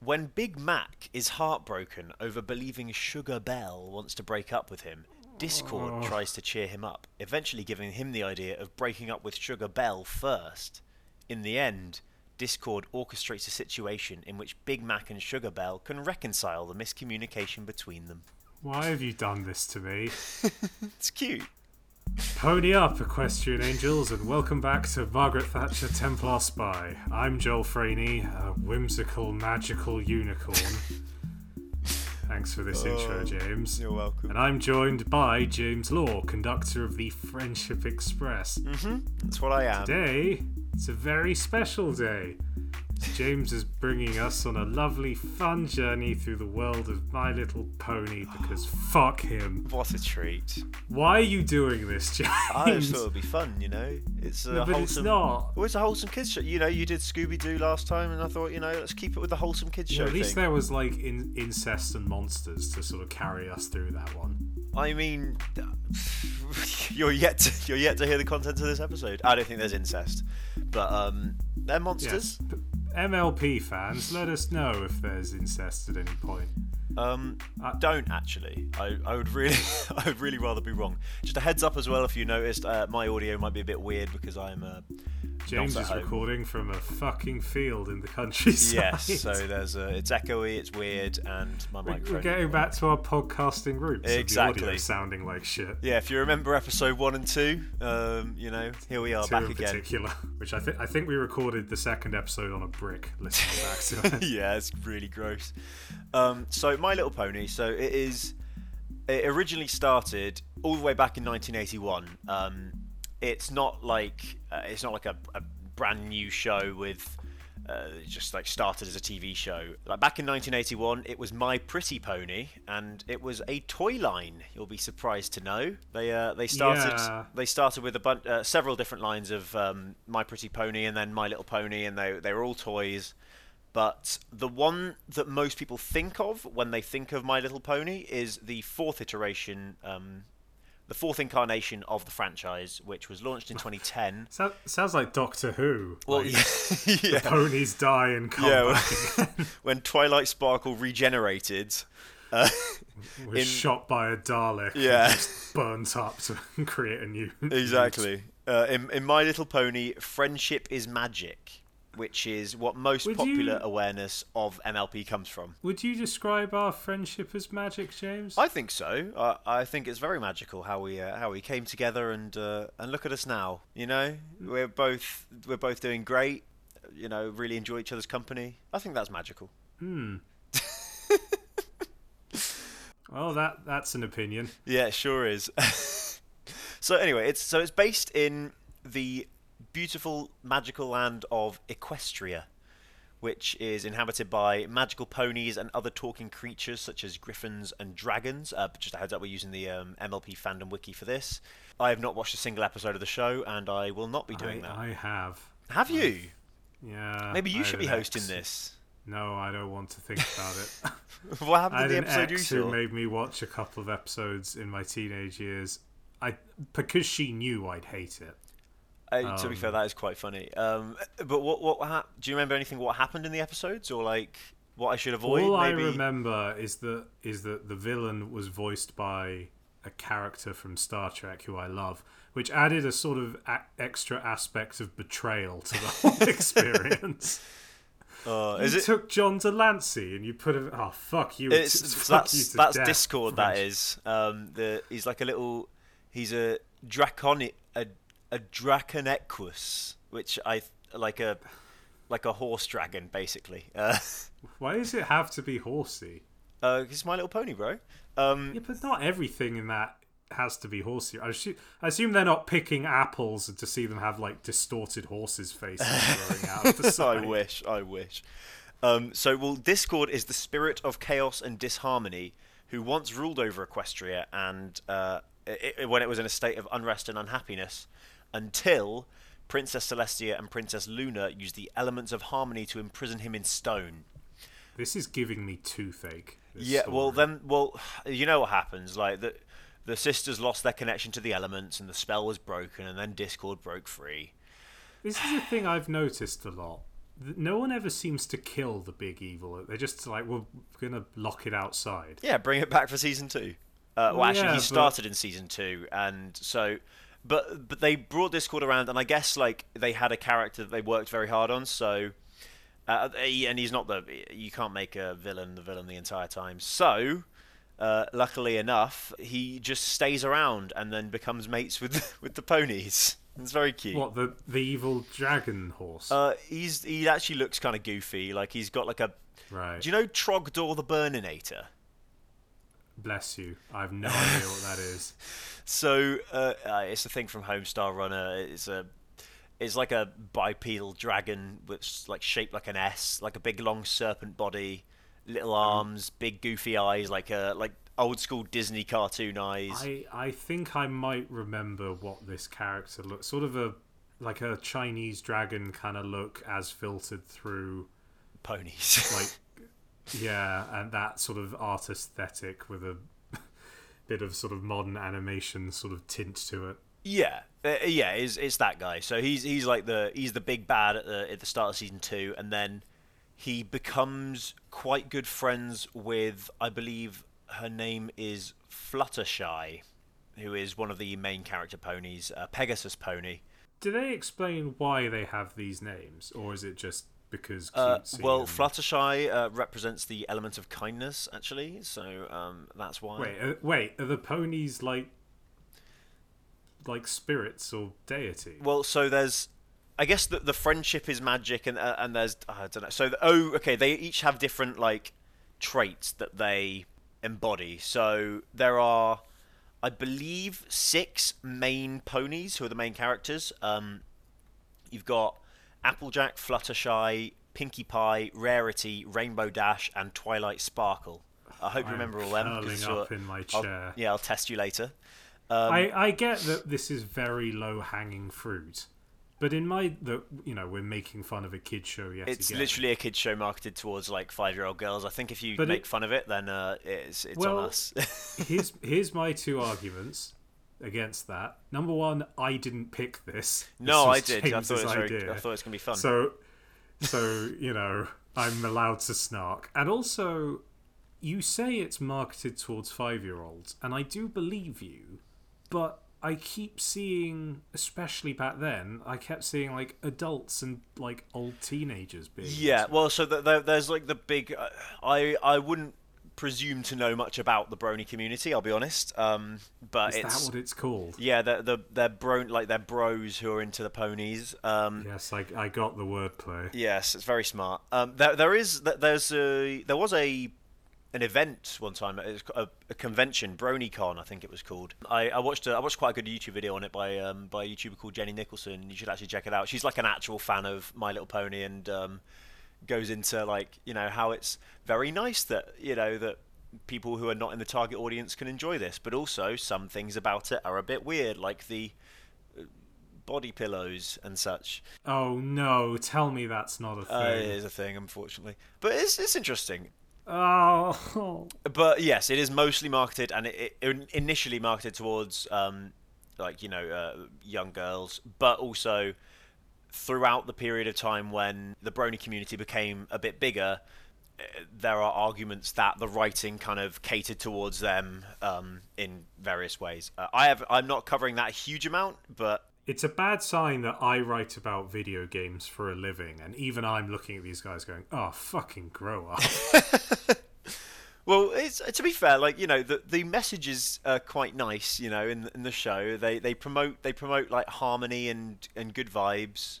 when Big Mac is heartbroken over believing Sugar Belle wants to break up with him, Discord Oh. tries to cheer him up, eventually giving him the idea of breaking up with Sugar Belle first. In the end, Discord orchestrates a situation in which Big Mac and Sugar Belle can reconcile the miscommunication between them. Why have you done this to me? It's cute. Pony up, equestrian angels, and welcome back to Margaret Thatcher Templar Spy. I'm Joel Franey, a whimsical, magical unicorn. Thanks for this intro, Oh, James. You're welcome. And I'm joined by James Law, conductor of the Friendship Express. Mm-hmm. That's what I am. Today, it's a very special day. James is bringing us on a lovely, fun journey through the world of My Little Pony because fuck him. What a treat. Why are you doing this, James? I just thought it would be fun, you know? It's a No, but it's not. Well, it's a wholesome kids show. You know, you did Scooby Doo last time, and I thought, you know, let's keep it with the wholesome kids show at least thing. there was like in- incest and monsters to sort of carry us through that one. I mean, you're yet to, you're yet to hear the content of this episode. I don't think there's incest, but um, they're monsters. Yes. MLP fans, let us know if there's incest at any point. Um, Uh, don't actually. I, I would really, I would really rather be wrong. Just a heads up as well, if you noticed, uh, my audio might be a bit weird because I'm. Uh, James is home. recording from a fucking field in the countryside. yes, so there's a, it's echoey, it's weird, and my We're- microphone. We're getting back to our podcasting roots. Exactly. sounding like shit. Yeah, if you remember episode one and two, um, you know, here we are Two back in again. particular, which I think I think we recorded the second episode on a brick. Listening back to it. yeah, it's really gross. Um, so My Little Pony. So it is. It originally started all the way back in 1981. Um, it's not like uh, it's not like a, a brand new show with. Uh, just like started as a TV show. Like back in 1981, it was My Pretty Pony, and it was a toy line. You'll be surprised to know they uh, they started Yeah. they started with a bunch uh, several different lines of um, My Pretty Pony and then My Little Pony, and they they were all toys. But the one that most people think of when they think of My Little Pony is the fourth iteration, um, the fourth incarnation of the franchise, which was launched in 2010. So, sounds like Doctor Who. Well, like, yeah, yeah, ponies die and come yeah. back. when Twilight Sparkle regenerated, uh, was in- shot by a Dalek. and Yeah. just burnt up to create a new. exactly. Uh, in, in My Little Pony, friendship is magic, which is what most Would popular you- awareness of MLP comes from. Would you describe our friendship as magic, James? I think so. I, I think it's very magical how we uh, how we came together and uh, and look at us now. You know, we're both we're both doing great. You know, really enjoy each other's company. I think that's magical. Hmm. well, that that's an opinion. Yeah, sure is. so anyway, it's so it's based in the beautiful magical land of Equestria, which is inhabited by magical ponies and other talking creatures such as griffins and dragons. Uh, just a heads up, we're using the um, MLP fandom wiki for this. I have not watched a single episode of the show, and I will not be doing I, that. I have. have you? Yeah. Maybe you I should be hosting ex- this. No, I don't want to think about it. what I happened had in the episode you ex who saw? made me watch a couple of episodes in my teenage years. I because she knew I'd hate it. Uh, to be Um, fair, that is quite funny. Um, but what what hap- do you remember anything? What happened in the episodes, or like what I should avoid? All maybe? I remember is that is that the villain was voiced by a character from Star Trek who I love, which added a sort of a- extra aspect of betrayal to the whole experience. Uh, you it? took John de Lancie and you put him. Oh fuck you! It's, fuck that's you to that's death, Discord. French. is. Um, the he's like a little. He's a draconic a a draconequus, which I like a like a horse dragon basically. Uh, Why does it have to be horsey? uh, it's My Little Pony, bro. Um, Yeah, but not everything in that has to be horsey. I assume, I assume they're not picking apples to see them have like distorted horses' faces growing out of the I wish, I wish. Um, so, well, Discord is the spirit of chaos and disharmony who once ruled over Equestria and uh, i i when it was in a state of unrest and unhappiness until Princess Celestia and Princess Luna used the elements of harmony to imprison him in stone. This is giving me toothache. Yeah, well, then, well, you know what happens. Like, the, the sisters lost their connection to the elements and the spell was broken, and then Discord broke free. This is a thing I've noticed a lot. no one ever seems to kill the big evil. They're just like we're gonna lock it outside. Yeah, bring it back for season two. Uh, well, Well, actually, yeah, he but- started in season two, and so, but but they brought Discord around, and I guess like they had a character that they worked very hard on. So, uh, he- and he's not the you can't make a villain the villain the entire time. So, uh, luckily enough, he just stays around and then becomes mates with with the ponies. It's very cute. What the the evil dragon horse? Uh, he's he actually looks kind of goofy. Like he's got like a. right. Do you know Trogdor the Burninator? Bless you. I have no idea what that is. So uh, uh, it's a thing from Homestar Runner. It's a it's like a bipedal dragon which like shaped like an S, like a big long serpent body, little arms, big goofy eyes, like a like old school Disney cartoon eyes. I I think I might remember what this character looks. Sort of a like a Chinese dragon kind of look as filtered through Ponies. like yeah, and that sort of art aesthetic with a bit of sort of modern animation sort of tint to it. Yeah, uh, yeah, it's, it's that guy. So he's he's like the he's the big bad at the at the start of season two, and then he becomes quite good friends with I believe her name is Fluttershy, who is one of the main character ponies, a Pegasus pony. Do they explain why they have these names, or is it just because Uh, well, and- Fluttershy uh, represents the element of kindness, actually. So um, that's why. Wait, uh, wait, are the ponies like like spirits or deity? Well, so there's, I guess the the friendship is magic, and uh, and there's I don't know. So the, oh, okay, they each have different like traits that they embody. So there are, I believe, six main ponies who are the main characters. Um, you've got Applejack, Fluttershy, Pinkie Pie, Rarity, Rainbow Dash, and Twilight Sparkle. I hope you remember all them. curling because up in my I'll- chair. yeah, I'll test you later. Um, I, I get that this is very low hanging fruit, but in my that you know we're making fun of a kid show yet It's again. literally a kids show marketed towards like five-year-old girls. I think if you But make it- fun of it, then uh, it's it's Well, on us. here's here's my two arguments against that. Number one, I didn't pick this. This no, I was did. I thought it was very. idea. I thought it was gonna be fun. So, so you know, I'm allowed to snark, and also, you say it's marketed towards five-year-olds, and I do believe you, but I keep seeing, especially back then, I kept seeing like adults and like old teenagers being. yeah, well, so th there, there's like the big. Uh, I I wouldn't presume to know much about the Brony community. I'll be honest. Um, but is it's that what it's called? yeah, they're, the they're bro like they're bros who are into the ponies. Um, Yes, I, I got the wordplay. Yes, it's very smart. Um, there, there is, th- there's a, there was a, an event one time, a, a convention, BronyCon, I think it was called. I, I watched, a, I watched quite a good YouTube video on it by, um, by a YouTuber called Jenny Nicholson. You should actually check it out. She's like an actual fan of My Little Pony and um, goes into like, you know, how it's very nice that, you know, that people who are not in the target audience can enjoy this, but also some things about it are a bit weird, like the uh, body pillows and such. Oh no! Tell me that's not a Uh, it thing. is a thing, unfortunately, but it's it's interesting. oh, But yes, it is mostly marketed, and it, it initially marketed towards um, like you know uh, young girls, but also throughout the period of time when the Brony community became a bit bigger. uh, There are arguments that the writing kind of catered towards them um, in various ways. Uh, I have I'm not covering that huge amount, but it's a bad sign that I write about video games for a living, and even I'm looking at these guys going, "Oh, fucking grow up." Well, it's to be fair, like you know, the the message is uh, quite nice. You know, in in the show, they they promote they promote like harmony and and good vibes.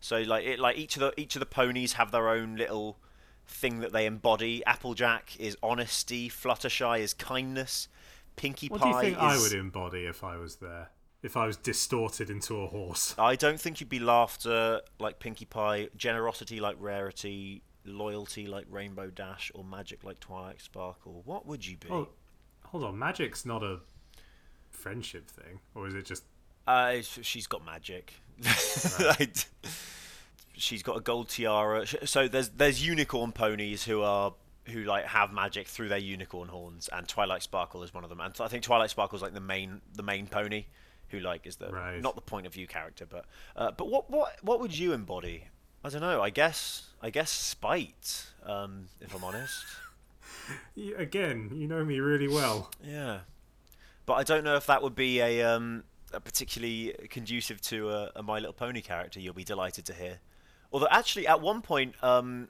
So like it like each of the each of the ponies have their own little thing that they embody. Applejack is honesty. Fluttershy is kindness. Pinkie what Pie do you think is. I would embody if I was there? If I was distorted into a horse? I don't think you'd be laughter like Pinkie Pie, generosity like Rarity, loyalty like Rainbow Dash, or magic like Twilight Sparkle. What would you be? Oh, hold on. Magic's not a friendship thing, or is it just? Uh, she's got magic. Like, she's got a gold tiara. So there's there's unicorn ponies who are who like have magic through their unicorn horns, and Twilight Sparkle is one of them. And I think Twilight Sparkle is like the main the main pony, who like is the Right. not the point of view character, but uh, but what what what would you embody? I don't know. I guess I guess spite. Um, if I'm honest. Again, you know me really well. Yeah, but I don't know if that would be a, um, a particularly conducive to a, a My Little Pony character. You'll be delighted to hear. Although actually, at one point, um,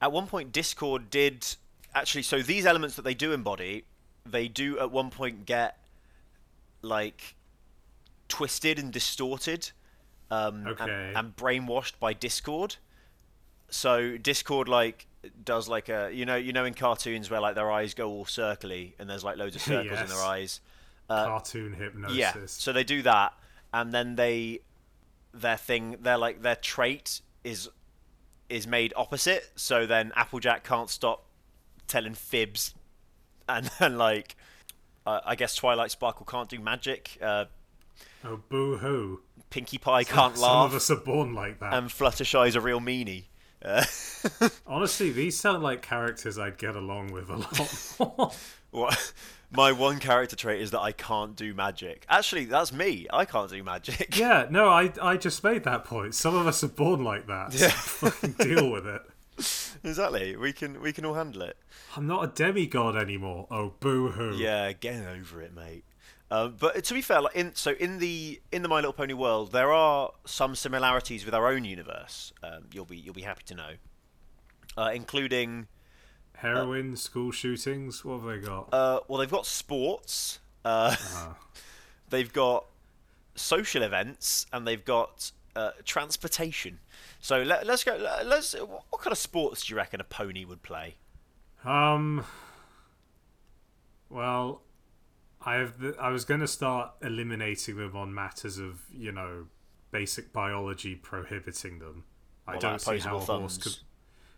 at one point, Discord did actually. So these elements that they do embody, they do at one point get like twisted and distorted, um, and- Okay. and, brainwashed by Discord. So Discord like does like a you know you know in cartoons where like their eyes go all circly and there's like loads of circles in their eyes. Uh, Cartoon hypnosis. yeah. So they do that, and then they their thing their like their trait is is made opposite. So then Applejack can't stop telling fibs, and then like uh, I guess Twilight Sparkle can't do magic. Uh, oh, boo hoo. Pinkie Pie can't Some laugh, Some of us are born like that. and Fluttershy's a real meanie. Uh, Honestly, these sound like characters I'd get along with a lot more. what? My one character trait is that I can't do magic. Actually, that's me. I can't do magic. yeah, no, I I just made that point. Some of us are born like that. Yeah. fucking deal with it. exactly. We can we can all handle it. I'm not a demigod anymore. Oh, boo hoo. Yeah, get over it, mate. Um, but to be fair, like in so in the in the My Little Pony world, there are some similarities with our own universe. Um, you'll be you'll be happy to know, uh, including Heroin, school shootings. What have they got? uh, well, they've got sports, uh, Uh, they've got social events, and they've got uh, transportation. So let, let's go. Let's. What kind of sports do you reckon a pony would play? Um. Well, I have. The, I was going to start eliminating them on matters of you know basic biology prohibiting them. I Well, don't see how a horse could.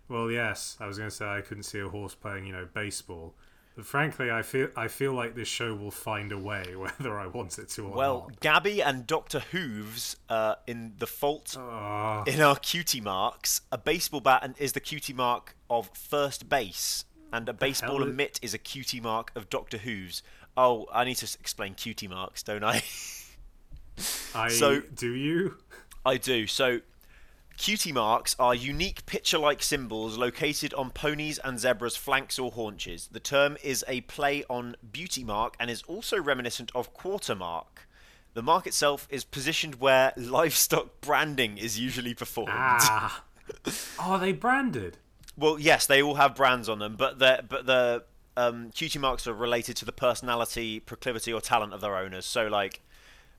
Well, yes, I was going to say I couldn't see a horse playing you know baseball. But frankly, I feel I feel like this show will find a way, whether I want it to or Well, not. Well, Gabby and Doctor Hooves uh, in the Fault Ah, in our cutie marks, a baseball bat and- is the cutie mark of first base, and a baseball and is- mitt is a cutie mark of Doctor Who's. Oh, I need to explain cutie marks, don't I? I so- do you? I do. So, cutie marks are unique picture-like symbols located on ponies and zebras' flanks or haunches. The term is a play on beauty mark and is also reminiscent of quarter mark. The mark itself is positioned where livestock branding is usually performed. Ah. are they branded? Well, yes, they all have brands on them, but the but the um, cutie marks are related to the personality, proclivity, or talent of their owners. So, like,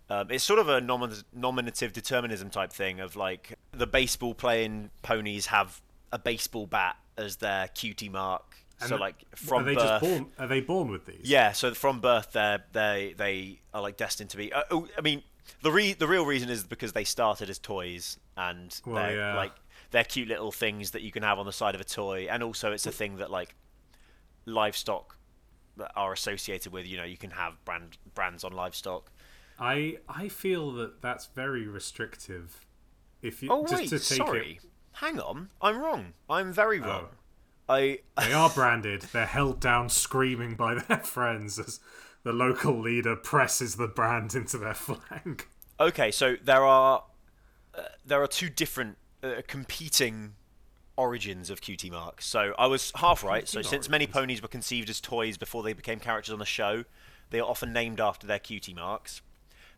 um, it's sort of a nomin- nominative determinism type thing of like the baseball playing ponies have a baseball bat as their cutie mark. so, like, from are they birth, just born? Are they born with these? yeah. So from birth, they they they are like destined to be. Uh, oh, I mean, the re- the real reason is because they started as toys and Well, they're yeah. like they're cute little things that you can have on the side of a toy, and also it's a thing that like livestock that are associated with. You know, you can have brand brands on livestock. I I feel that that's very restrictive. If you Oh just wait, to take sorry. Hang on, I'm wrong. I'm very wrong. Oh. I they are branded. They're held down, screaming by their friends as the local leader presses the brand into their flank. Okay, so there are uh, there are two different uh, competing origins of cutie marks. So I was half right. So since many ponies were conceived as toys before they became characters on the show, they are often named after their cutie marks.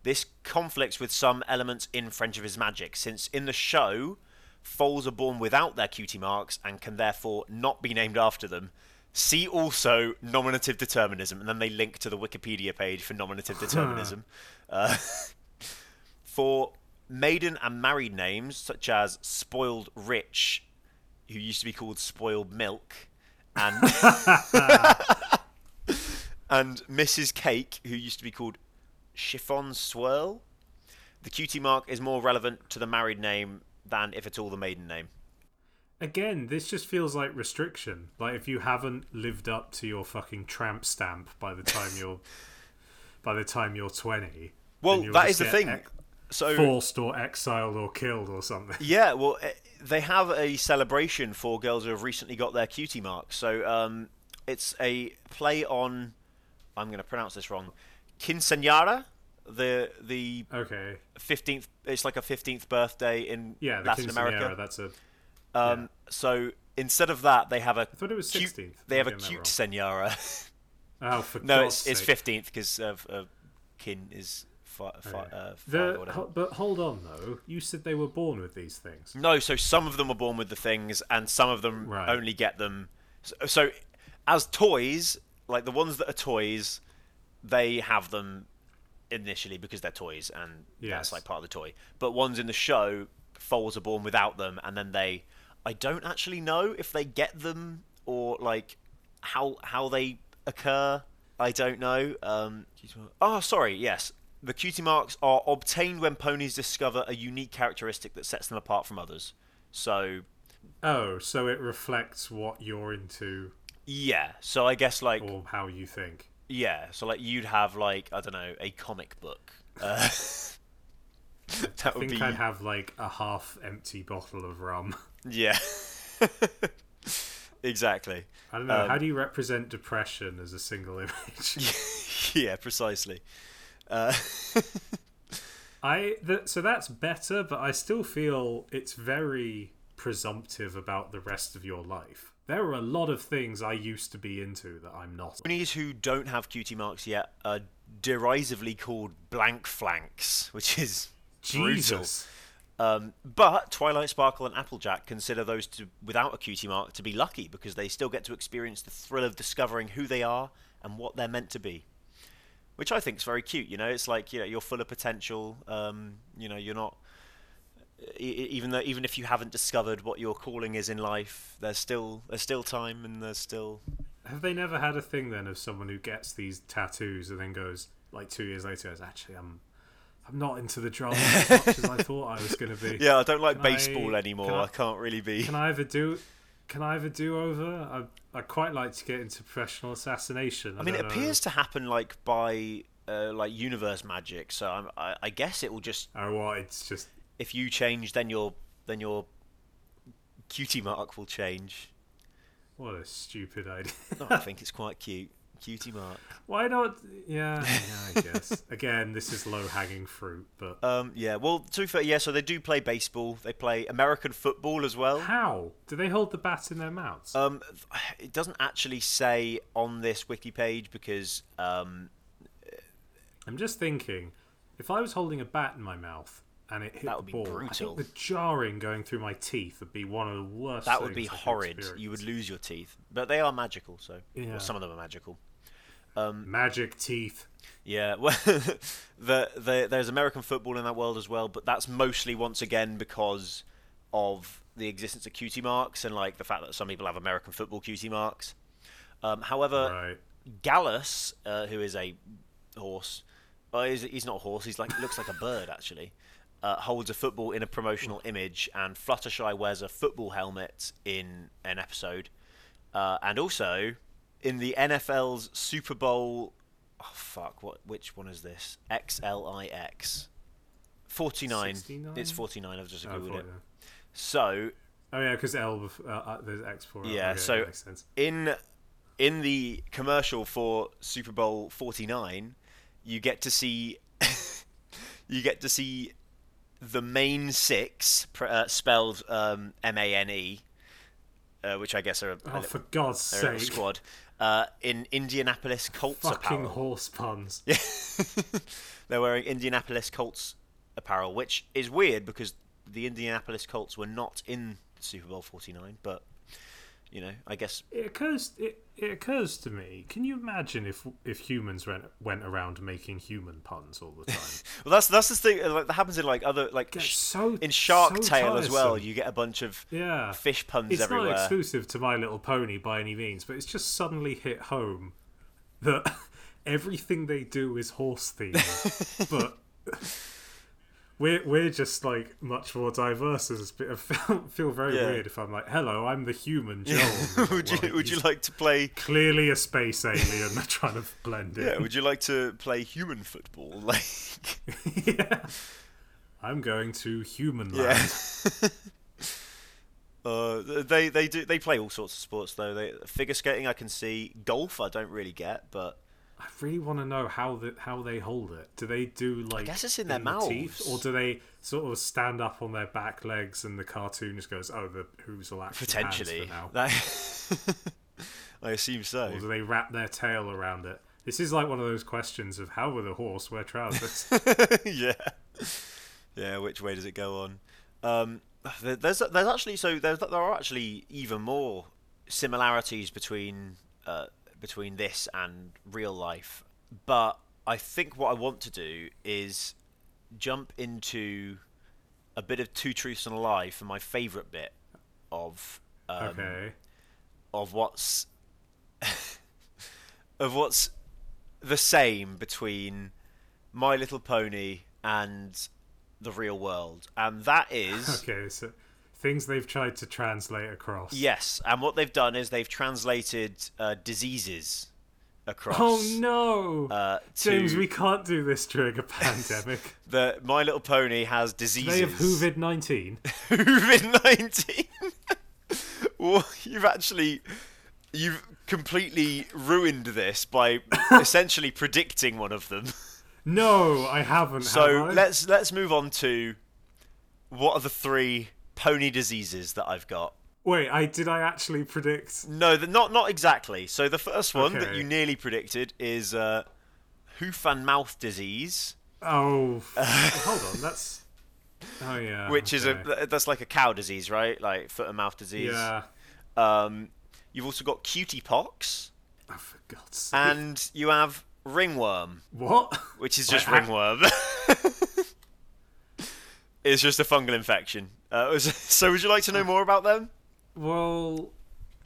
This conflicts with some elements in Friendship is Magic, since in the show, foals are born without their cutie marks and can therefore not be named after them. See also nominative determinism, and then they link to the Wikipedia page for nominative determinism. uh, for maiden and married names, such as Spoiled Rich, who used to be called Spoiled Milk, and and Mrs. Cake, who used to be called Chiffon Swirl, the cutie mark is more relevant to the married name than, if at all, the maiden name. Again, this just feels like restriction. Like if you haven't lived up to your fucking tramp stamp by the time you're by the time you're twenty. Well, that just the thing. ex- So forced or exiled or killed or something. Yeah, well, eh, they have a celebration for girls who have recently got their cutie mark. So um, it's a play on. I'm going to pronounce this wrong. Quinceañera, the the Okay. fifteenth. It's like a fifteenth birthday in Yeah, Latin. America. That's a. Um, So instead of that, they have a I thought it was sixteenth. they have a Cute-ceañera. Oh, for no, God's it's it's fifteenth because of uh, kin is fi- fi- Okay. uh, The, or whatever. but hold on though. You said they were born with these things. No, so some of them are born with the things, and some of them Right. only get them. So, so, as toys, like the ones that are toys, they have them initially because they're toys, and Yes. that's like part of the toy. But ones in the show, foals are born without them, and then they. I don't actually know if they get them or like how how they occur. I don't know. Um, oh, sorry. Yes, the cutie marks are obtained when ponies discover a unique characteristic that sets them apart from others. So Oh, so it reflects what you're into yeah. So I guess like or how you think. yeah. So like you'd have like I don't know a comic book. Uh, that I would think be I'd have like a half-empty bottle of rum. yeah. exactly. I don't know. Um, how do you represent depression as a single image? yeah, precisely. Uh, I th- so that's better, but I still feel it's very presumptive about the rest of your life. There are a lot of things I used to be into that I'm not. Ponies who don't have cutie marks yet are derisively called blank flanks, which is brutal. Jesus. Um, but Twilight Sparkle and Applejack consider those to, without a cutie mark to be lucky because they still get to experience the thrill of discovering who they are and what they're meant to be. Which I think is very cute. You know, it's like you know you're full of potential. Um, you know, you're not even though even if you haven't discovered what your calling is in life, there's still there's still time and there's still Have they never had a thing then of someone who gets these tattoos and then goes like two years later goes, actually I'm I'm not into the drama as much as I thought I was gonna be. yeah. I don't like Can I- baseball anymore. can I, I- can't really be. Can I ever do can I ever do over? I I quite like to get into professional assassination. I, I mean, it know. appears to happen like by uh, like universe magic. So I'm, I, I guess it will just Oh what it's just if you change, then your then your cutie mark will change. what a stupid idea. No, I think it's quite cute. Cutie mark. Why not? Yeah, yeah I guess. Again, this is low hanging fruit, but Um, yeah. Well, to be fair, yeah. So they do play baseball. They play American football as well. how do they hold the bat in their mouths? Um, it doesn't actually say on this wiki page because um, I'm just thinking, if I was holding a bat in my mouth and it hit That the would be ball, I brutal. think the jarring going through my teeth would be one of the worst. that would be I horrid. You would lose your teeth, but they are magical. So Yeah. well, some of them are magical. Magic teeth. Yeah, well, the, the, there's American football in that world as well, but that's mostly once again because of the existence of cutie marks and like the fact that some people have American football cutie marks. Um, however, right. Gallus, uh, who is a horse, uh, he's, he's not a horse. He's like looks like a bird actually. Uh, holds a football in a promotional image, and Fluttershy wears a football helmet in an episode, uh, and also in the NFL's Super Bowl. Oh fuck! What? Which one is this? XLIX. Forty nine. 69? It's forty nine. I've just Oh, googled thought- it. So oh yeah, because L. Uh, uh, there's X for it. Yeah, Okay, so- in in the commercial for Super Bowl 49, you get to see you get to see the main six uh, spelled um, M A N E, uh, which I guess are a, a Oh, little- for God's a sake! squad uh, in Indianapolis Colts Fucking apparel. horse puns. Yeah. They're wearing Indianapolis Colts apparel, which is weird because the Indianapolis Colts were not in Super Bowl 49, but you know, I guess It occurs. It, it occurs to me. Can you imagine if if humans went went around making human puns all the time? Well, that's that's the thing uh, like, that happens in like other like sh- so in Shark so Tale as well. You get a bunch of Yeah. fish puns It's everywhere. not exclusive to My Little Pony by any means, but it's just suddenly hit home that everything they do is horse themed. but we're we're just like much more diverse as a bit. I feel, feel very Yeah. weird if I'm like, "Hello, I'm the human Joel." would you would you like to play? clearly a space alien trying to blend in? Yeah, would you like to play human football? Like, yeah. I'm going to human land. yeah. Uh, they they do they play all sorts of sports though. They figure skating I can see golf I don't really get, but I really want to know how the, how they hold it. Do they do like I guess it's in their the teeth, mouths. or do they sort of stand up on their back legs and the cartoon just goes, "Oh, the hooves will actually Potentially. for now," I assume so. or do they wrap their tail around it? This is like one of those questions of how would a horse wear trousers? yeah. Yeah, which way does it go on? Um, there's there's actually so there's there are actually even more similarities between uh, between this and real life. But I think what I want to do is jump into a bit of two truths and a lie for my favourite bit of um, okay. of what's of what's the same between My Little Pony and the real world, and that is Okay, so things they've tried to translate across. yes. And what they've done is they've translated uh, diseases across. Oh no, Uh, James, we can't do this during a pandemic. the My Little Pony has diseases. they have Hoovid nineteen. COVID nineteen. well, you've actually you've completely ruined this by essentially predicting one of them. No, I haven't. So have I? let's let's move on to what are the three pony diseases that I've got. wait. I did I actually predict? No, the, not not exactly. So the first one that you nearly predicted is uh, hoof and mouth disease, Oh, hold on. That's. Oh yeah. which is okay. a that's like a cow disease, right? Like foot and mouth disease. Yeah. Um, you've also got cutie pox, Oh, for God's sake. and you have ringworm, what? which is just I- ringworm. it's just a fungal infection. Uh, so, would you like to know more about them? Well,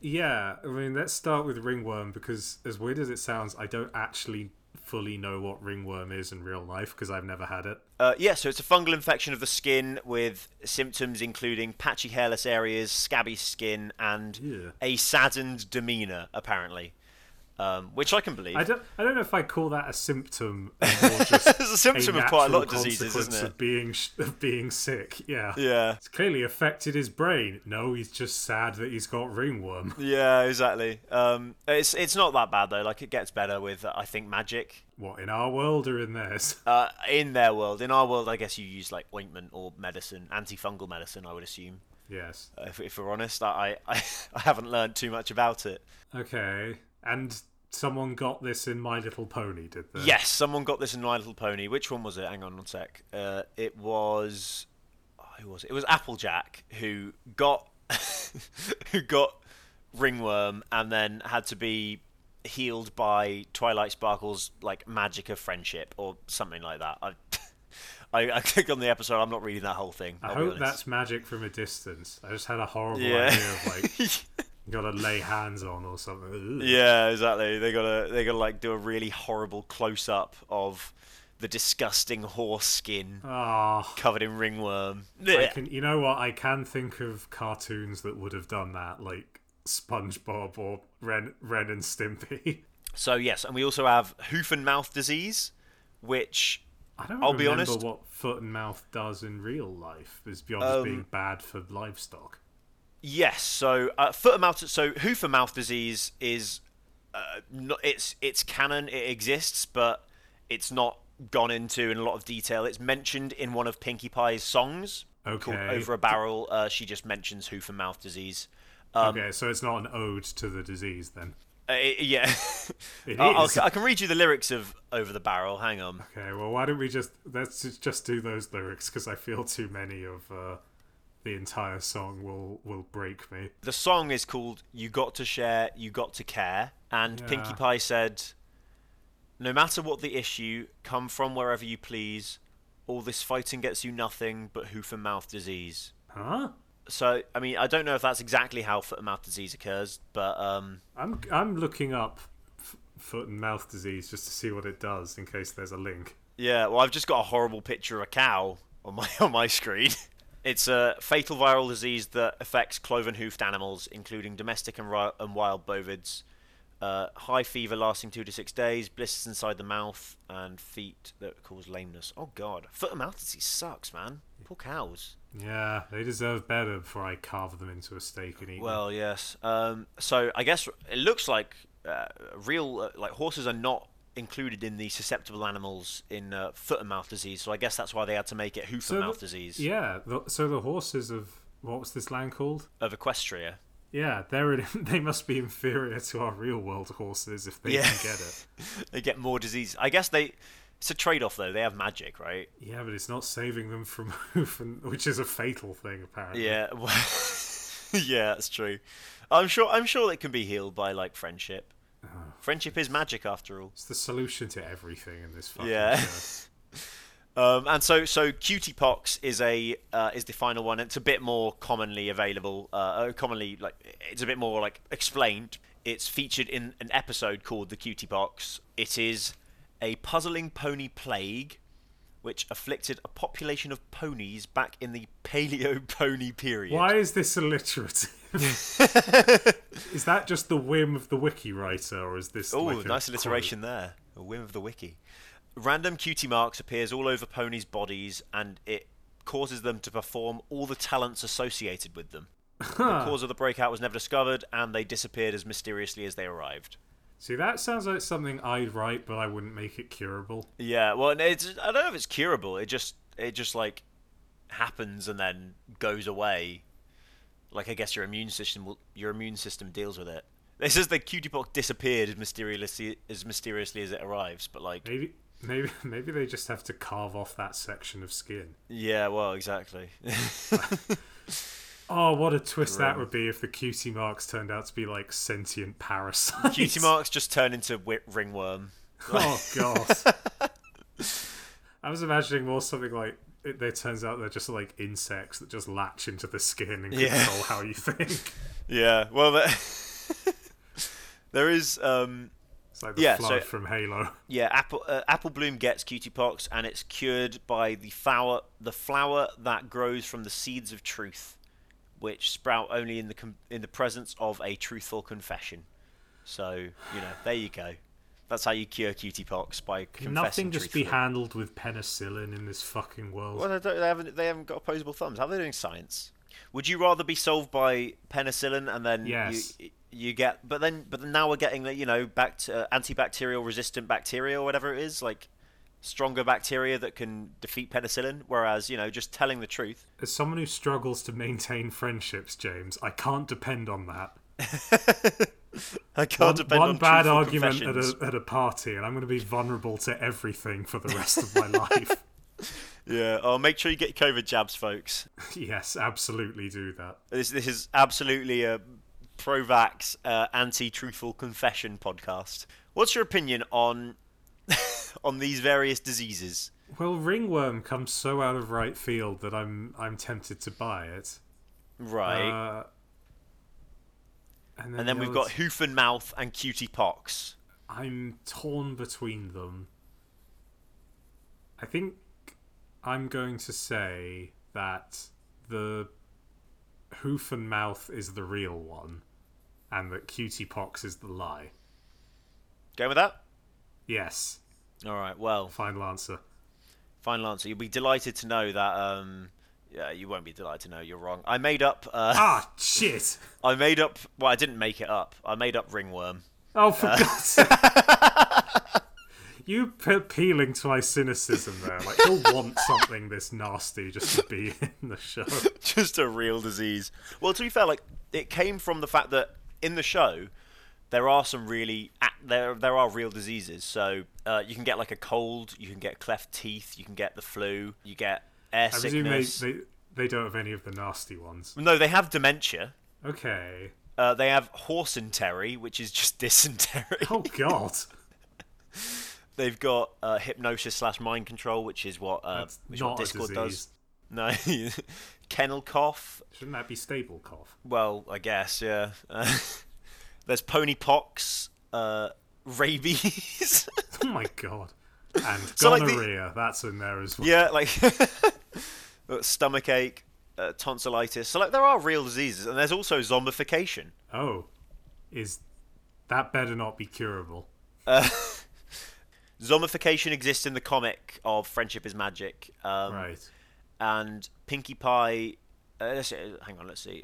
yeah. I mean, let's start with ringworm because, as weird as it sounds, I don't actually fully know what ringworm is in real life because I've never had it. Uh, yeah, so it's a fungal infection of the skin with symptoms including patchy hairless areas, scabby skin, and Yeah. a saddened demeanour, apparently. Um, which I can believe. I don't. I don't know if I call that a symptom. Or just it's a symptom of quite a lot of diseases, isn't it? Of being of being sick. Yeah. Yeah. It's clearly affected his brain. No, he's just sad that he's got ringworm. Yeah, exactly. Um, it's it's not that bad though. Like it gets better with I think magic. What in our world or in theirs? Uh, in their world, in our world, I guess you use like ointment or medicine, antifungal medicine. I would assume. Yes. Uh, if, if we're honest, I, I I haven't learned too much about it. Okay. And someone got this in My Little Pony, did they? Yes, someone got this in My Little Pony. Which one was it? Hang on one sec. Uh, it was oh, who was it? It was Applejack who got who got ringworm and then had to be healed by Twilight Sparkle's like magic of friendship or something like that. I I, I clicked on the episode. I'm not reading that whole thing. I I'll be hope that's magic from a distance. I just had a horrible Yeah. idea of like gotta lay hands on or something. Yeah, exactly. They gotta they gotta like do a really horrible close up of the disgusting horse skin Ah, covered in ringworm. I can. You know what? I can think of cartoons that would have done that, like SpongeBob or Ren, Ren and Stimpy. So yes, and we also have hoof and mouth disease, which I don't I'll be honest- what foot and mouth does in real life. Is beyond Um, being bad for livestock. Yes, so uh, foot and mouth. So hoof and mouth disease is uh, not, it's it's canon. It exists, but it's not gone into in a lot of detail. It's mentioned in one of Pinkie Pie's songs called Okay. "Over a Barrel." Uh, she just mentions hoof and mouth disease. Um, okay, so it's not an ode to the disease then. Uh, it- yeah, It I'll- I'll- is. I can read you the lyrics of "Over the Barrel." Hang on. Okay, well, why don't we just let's just- just do those lyrics because I feel too many of uh, the entire song will will break me. The song is called "You Got to Share, You Got to Care," and Pinkie Pie said, "No matter what the issue, come from wherever you please. All this fighting gets you nothing but hoof and mouth disease." Huh? So, I mean, I don't know if that's exactly how foot and mouth disease occurs, but um, I'm I'm looking up f- foot and mouth disease just to see what it does in case there's a link. yeah. Well, I've just got a horrible picture of a cow on my on my screen. It's a fatal viral disease that affects cloven-hoofed animals, including domestic and, ri- and wild bovids. Uh, high fever lasting two to six days, blisters inside the mouth, and feet that cause lameness. Oh god, foot and mouth disease sucks, man. Poor cows. Yeah, they deserve better before I carve them into a steak and eat. them. Well, yes. Um, so I guess it looks like uh, real, uh, like horses are not included in the susceptible animals in uh, foot and mouth disease. So I guess that's why they had to make it hoof So and the- mouth disease Yeah. The, so the horses of what was this land called? of Equestria. Yeah, they're in, they must be inferior to our real world horses if they Yeah. can get it. They get more disease. I guess they. It's a trade-off though. They have magic, right? Yeah, but it's not saving them from hoof, and, which is a fatal thing apparently. Yeah. well- yeah, that's true. I'm sure. I'm sure it can be healed by like friendship. Friendship is magic, after all. It's the solution to everything in this fucking Yeah. Um, and so, so cutie pox is a uh, is the final one. It's a bit more commonly available. Uh, uh, commonly, like it's a bit more like explained. It's featured in an episode called the cutie pox. It is a puzzling pony plague, which afflicted a population of ponies back in the Paleo Pony period. Why is this alliterative? is that just the whim of the wiki writer, or is this? Oh, like a nice quote? alliteration there. A whim of the wiki. Random cutie marks appears all over ponies' bodies, and it causes them to perform all the talents associated with them. The cause of the breakout was never discovered, and they disappeared as mysteriously as they arrived. See, that sounds like something I'd write, but I wouldn't make it curable. Yeah, well, and it's I don't know if it's curable. It just it just like happens and then goes away. Like I guess your immune system will, your immune system deals with it. It says the cutie pox disappeared as mysteriously as mysteriously as it arrives, but like Maybe, maybe, maybe they just have to carve off that section of skin. yeah, well, exactly. Oh, what a twist that would be if the cutie marks turned out to be like sentient parasites. cutie marks just turn into wi- ringworm. Oh god. I was imagining more something like it, it turns out they're just like insects that just latch into the skin and Yeah. control how you think. Yeah, well, there, there is um, It's like the Yeah, flood so- from Halo. Yeah, apple uh, apple bloom gets cutie pox, and it's cured by the flower the flower that grows from the seeds of truth, which sprout only in the com- in the presence of a truthful confession. So you know, there you go. That's how you cure cutie pox by Can confessing nothing just be handled with penicillin in this fucking world? Well, they, don't, they haven't they haven't got opposable thumbs. How are they doing science? Would you rather be solved by penicillin and then Yes. you you get but then but then now we're getting the you know back uh, antibacterial resistant bacteria or whatever it is like stronger bacteria that can defeat penicillin whereas you know just telling the truth As someone who struggles to maintain friendships, James, I can't depend on that. I can't One, depend one on bad argument at a, at a party, and I'm going to be vulnerable to everything for the rest of my life. yeah oh make sure you get covid jabs folks yes, absolutely do that. this this is absolutely a pro-vax uh, anti-truthful confession podcast what's your opinion on on these various diseases Well, ringworm comes so out of right field that I'm I'm tempted to buy it. right Uh, and then, and then the we've got hoof and mouth and cutie pox I'm torn between them. I think I'm going to say that the hoof and mouth is the real one, and that cutie pox is the lie. Go with that Yes, all right well final answer. final answer you'll be delighted to know that um yeah you won't be delighted to know you're wrong i made up uh Ah, shit! i made up well i didn't make it up i made up ringworm Oh, for God's sake! You appealing to my cynicism there. Like, he'll want something this nasty just to be in the show. just a real disease. Well, to be fair, like it came from the fact that in the show there are some really there there are real diseases. So uh, you can get like a cold, you can get cleft teeth, you can get the flu, you get air I presume they, sickness. they, they don't have any of the nasty ones. No, they have dementia. Okay. Uh, they have horse horsentery, which is just dysentery. Oh, God. They've got uh, hypnosis slash mind control, which is what uh, which what Discord does. No, kennel cough. Shouldn't that be stable cough? Well, I guess, yeah. Uh, there's pony pox, uh, rabies. Oh, my God. And So, like, the- gonorrhea, that's in there as well. yeah, like stomach ache, uh, tonsillitis. So, like, there are real diseases, and there's also zombification. Oh. Is that better not be curable? Zombification exists in the comic of Friendship is Magic. Um, right. and Pinkie Pie. Uh, let's see, hang on, let's see.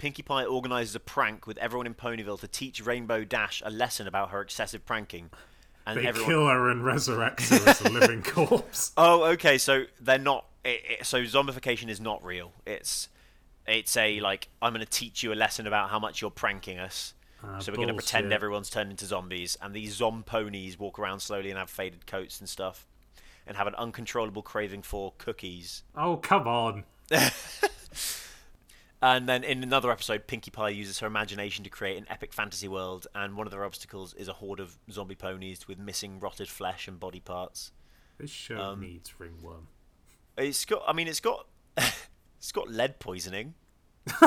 Uh, Pinkie Pie organises a prank with everyone in Ponyville to teach Rainbow Dash a lesson about her excessive pranking, and They everyone. kill her and resurrect her as a living corpse. Oh, okay. So they're not. It, it, so zombification is not real. It's it's a like I'm going to teach you a lesson about how much you're pranking us. Ah, so we're going to pretend everyone's turned into zombies, and these zom ponies walk around slowly and have faded coats and stuff, and have an uncontrollable craving for cookies. Oh, come on. And then in another episode, Pinkie Pie uses her imagination to create an epic fantasy world, and one of their obstacles is a horde of zombie ponies with missing rotted flesh and body parts. This show Um, needs ringworm. It's got, I mean, it's got, it's got lead poisoning.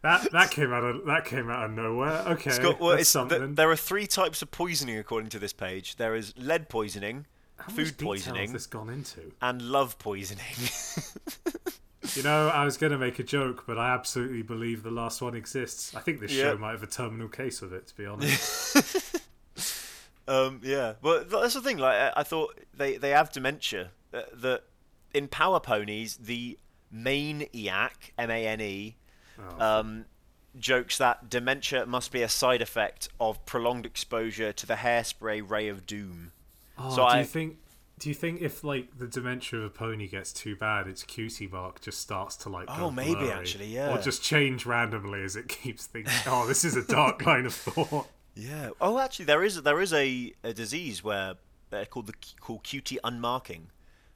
That that came out of that came out of nowhere. Okay, It's got, well, it's, th- something. there are three types of poisoning according to this page. There is lead poisoning, How food poisoning, this gone into? and love poisoning. You know, I was going to make a joke, but I absolutely believe the last one exists. I think this show might have a terminal case of it, to be honest. um, yeah, but that's the thing. Like, I, I thought they they have dementia. Uh, that in Power Ponies, the Mane-iac, M A N E, Oh, um, jokes that dementia must be a side effect of prolonged exposure to the hairspray ray of doom. Oh, so do I- you think? Do you think if like the dementia of a pony gets too bad, its cutie mark just starts to like? Oh, maybe, blurry? actually, yeah. Or just change randomly as it keeps thinking. Oh, this is a dark line of thought. Yeah. Oh, actually, there is there is a, a disease where uh, called the called cutie unmarking,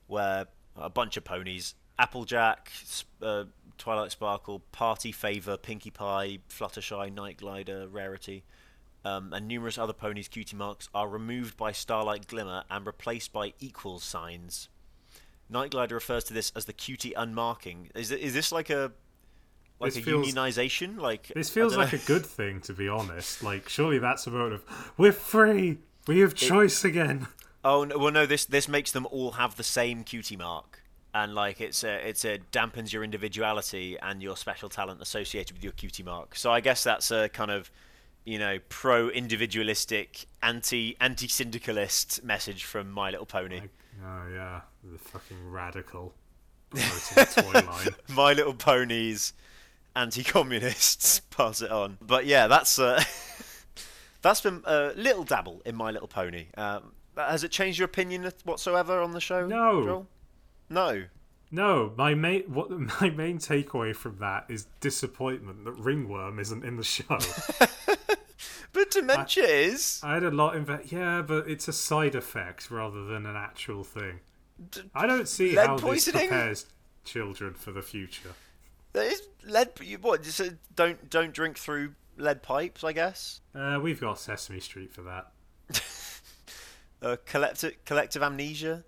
where a bunch of ponies, Applejack, uh, Twilight Sparkle, Party Favor, Pinkie Pie, Fluttershy, Night Glider, Rarity, um, and numerous other ponies' cutie marks are removed by Starlight Glimmer and replaced by equals signs. Night Glider refers to this as the cutie unmarking. Is it, is this like a like This a feels- unionization? Like This feels like know. a good thing, to be honest. Like, surely that's a vote of we're free, we have choice again. Oh no, well no, this this makes them all have the same cutie mark, and like it's a it's a dampens your individuality and your special talent associated with your cutie mark. So I guess that's a kind of you know pro individualistic anti anti syndicalist message from My Little Pony. Oh yeah, the fucking radical promoting the toy line. My Little Ponies anti-communists pass it on. But yeah, that's uh, that's been a little dabble in My Little Pony. Um, has it changed your opinion whatsoever on the show? No. Joel? No. No, my main what my main takeaway from that is disappointment that Ringworm isn't in the show. But dementia is. I had a lot in that. Yeah, but it's a side effect rather than an actual thing. I don't see how poisoning? this prepares children for the future. There is lead. you- What? Just, uh, don't don't drink through lead pipes. I guess. Uh, we've got Sesame Street for that. Uh, collective collective amnesia.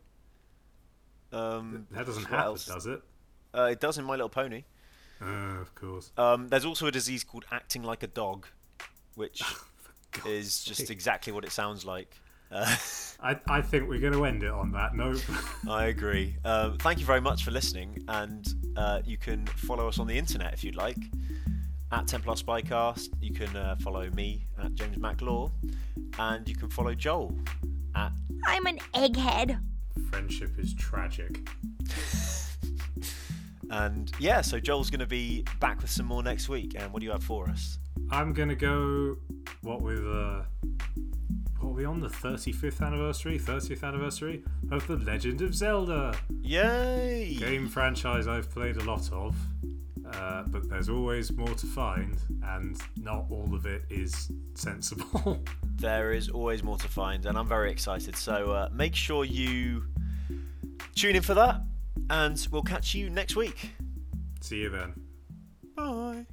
Um, That doesn't happen, else? does it? Uh, it does in My Little Pony. Uh, of course. Um, there's also a disease called acting like a dog, which is just exactly what it sounds like. Uh, I, I think we're going to end it on that note. I agree. Um, thank you very much for listening, and uh, you can follow us on the internet if you'd like at Templar Spycast. You can uh, follow me at James MacLaw, and you can follow Joel at. I'm an egghead. Friendship is tragic. And yeah, so Joel's going to be back with some more next week. And what do you have for us? I'm going to go. What with. Uh, what are we on? The 35th anniversary? 30th anniversary of The Legend of Zelda? Yay! Game franchise I've played a lot of. Uh, but there's always more to find, and not all of it is sensible. There is always more to find, and I'm very excited. So uh, make sure you tune in for that, and we'll catch you next week. See you then. Bye.